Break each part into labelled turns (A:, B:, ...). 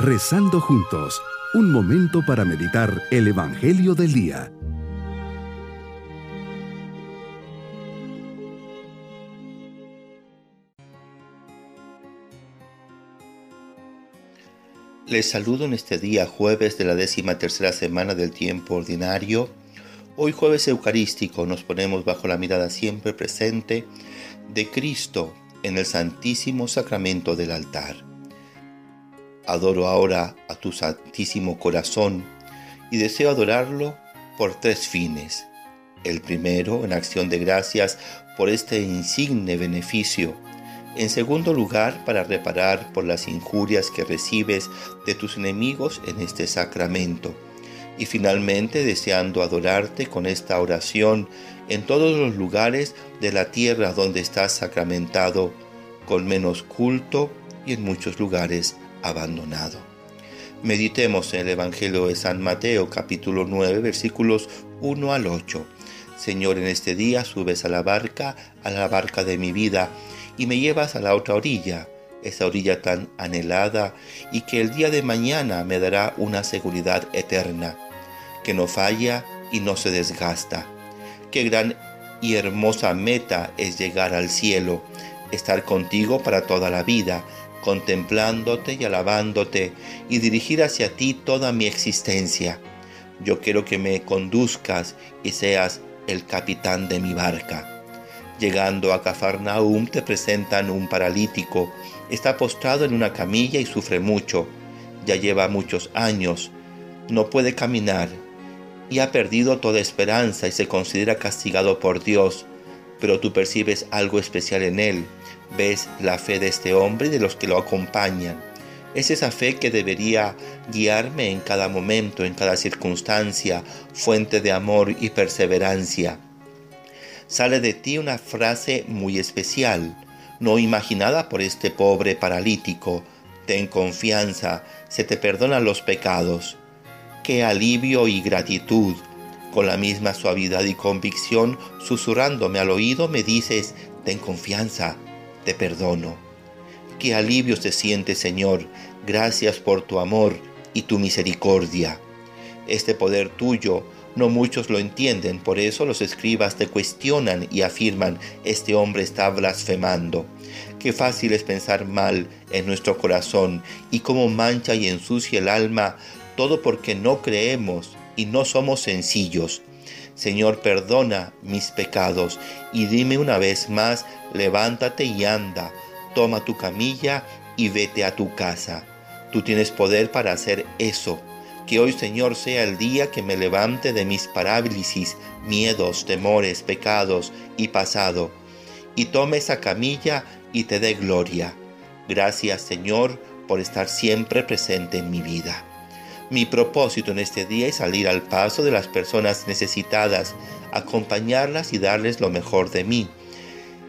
A: Rezando juntos, un momento para meditar el Evangelio del Día.
B: Les saludo en este día jueves de la décima tercera semana del tiempo ordinario. Hoy jueves eucarístico nos ponemos bajo la mirada siempre presente de Cristo en el Santísimo Sacramento del altar. Adoro ahora a tu Santísimo Corazón y deseo adorarlo por tres fines. El primero, en acción de gracias por este insigne beneficio. En segundo lugar, para reparar por las injurias que recibes de tus enemigos en este sacramento. Y finalmente, deseando adorarte con esta oración en todos los lugares de la tierra donde estás sacramentado, con menos culto y en muchos lugares abandonado. Meditemos en el Evangelio de San Mateo capítulo 9 versículos 1 al 8. Señor, en este día subes a la barca, a la barca de mi vida, y me llevas a la otra orilla, esa orilla tan anhelada y que el día de mañana me dará una seguridad eterna, que no falla y no se desgasta. Qué gran y hermosa meta es llegar al cielo, estar contigo para toda la vida, contemplándote y alabándote y dirigir hacia ti toda mi existencia. Yo quiero que me conduzcas y seas el capitán de mi barca. Llegando a Cafarnaum te presentan un paralítico. Está postrado en una camilla y sufre mucho. Ya lleva muchos años. No puede caminar y ha perdido toda esperanza y se considera castigado por Dios. Pero tú percibes algo especial en él ves la fe de este hombre y de los que lo acompañan. Es esa fe que debería guiarme en cada momento, en cada circunstancia, fuente de amor y perseverancia. Sale de ti una frase muy especial, no imaginada por este pobre paralítico. Ten confianza, se te perdonan los pecados. Qué alivio y gratitud. Con la misma suavidad y convicción, susurrándome al oído, me dices, ten confianza, te perdono. Qué alivio se siente, Señor, gracias por tu amor y tu misericordia. Este poder tuyo no muchos lo entienden, por eso los escribas te cuestionan y afirman, este hombre está blasfemando. Qué fácil es pensar mal en nuestro corazón y cómo mancha y ensucia el alma, todo porque no creemos y no somos sencillos. Señor, perdona mis pecados y dime una vez más, levántate y anda, toma tu camilla y vete a tu casa. Tú tienes poder para hacer eso. Que hoy, Señor, sea el día que me levante de mis parálisis, miedos, temores, pecados y pasado, y tome esa camilla y te dé gloria. Gracias, Señor, por estar siempre presente en mi vida. Mi propósito en este día es salir al paso de las personas necesitadas, acompañarlas y darles lo mejor de mí.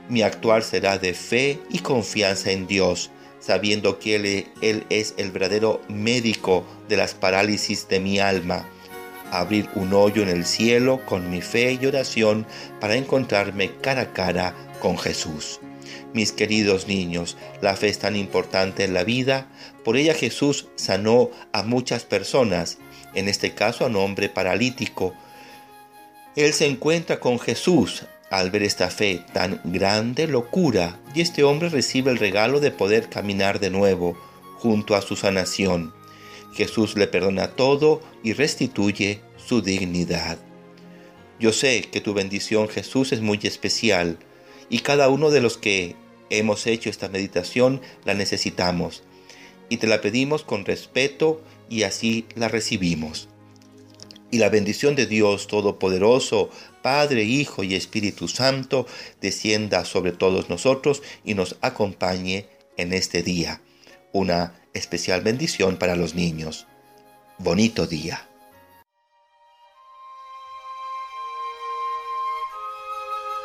B: Mi actuar será de fe y confianza en Dios, sabiendo que Él, Él es el verdadero médico de las parálisis de mi alma. Abrir un hoyo en el cielo con mi fe y oración para encontrarme cara a cara con Jesús. Mis queridos niños, la fe es tan importante en la vida, por ella Jesús sanó a muchas personas, en este caso a un hombre paralítico. Él se encuentra con Jesús al ver esta fe tan grande locura y este hombre recibe el regalo de poder caminar de nuevo junto a su sanación. Jesús le perdona todo y restituye su dignidad. Yo sé que tu bendición Jesús es muy especial y cada uno de los que hemos hecho esta meditación la necesitamos y te la pedimos con respeto y así la recibimos. Y la bendición de Dios Todopoderoso, Padre, Hijo y Espíritu Santo, descienda sobre todos nosotros y nos acompañe en este día. Una especial bendición para los niños. Bonito día.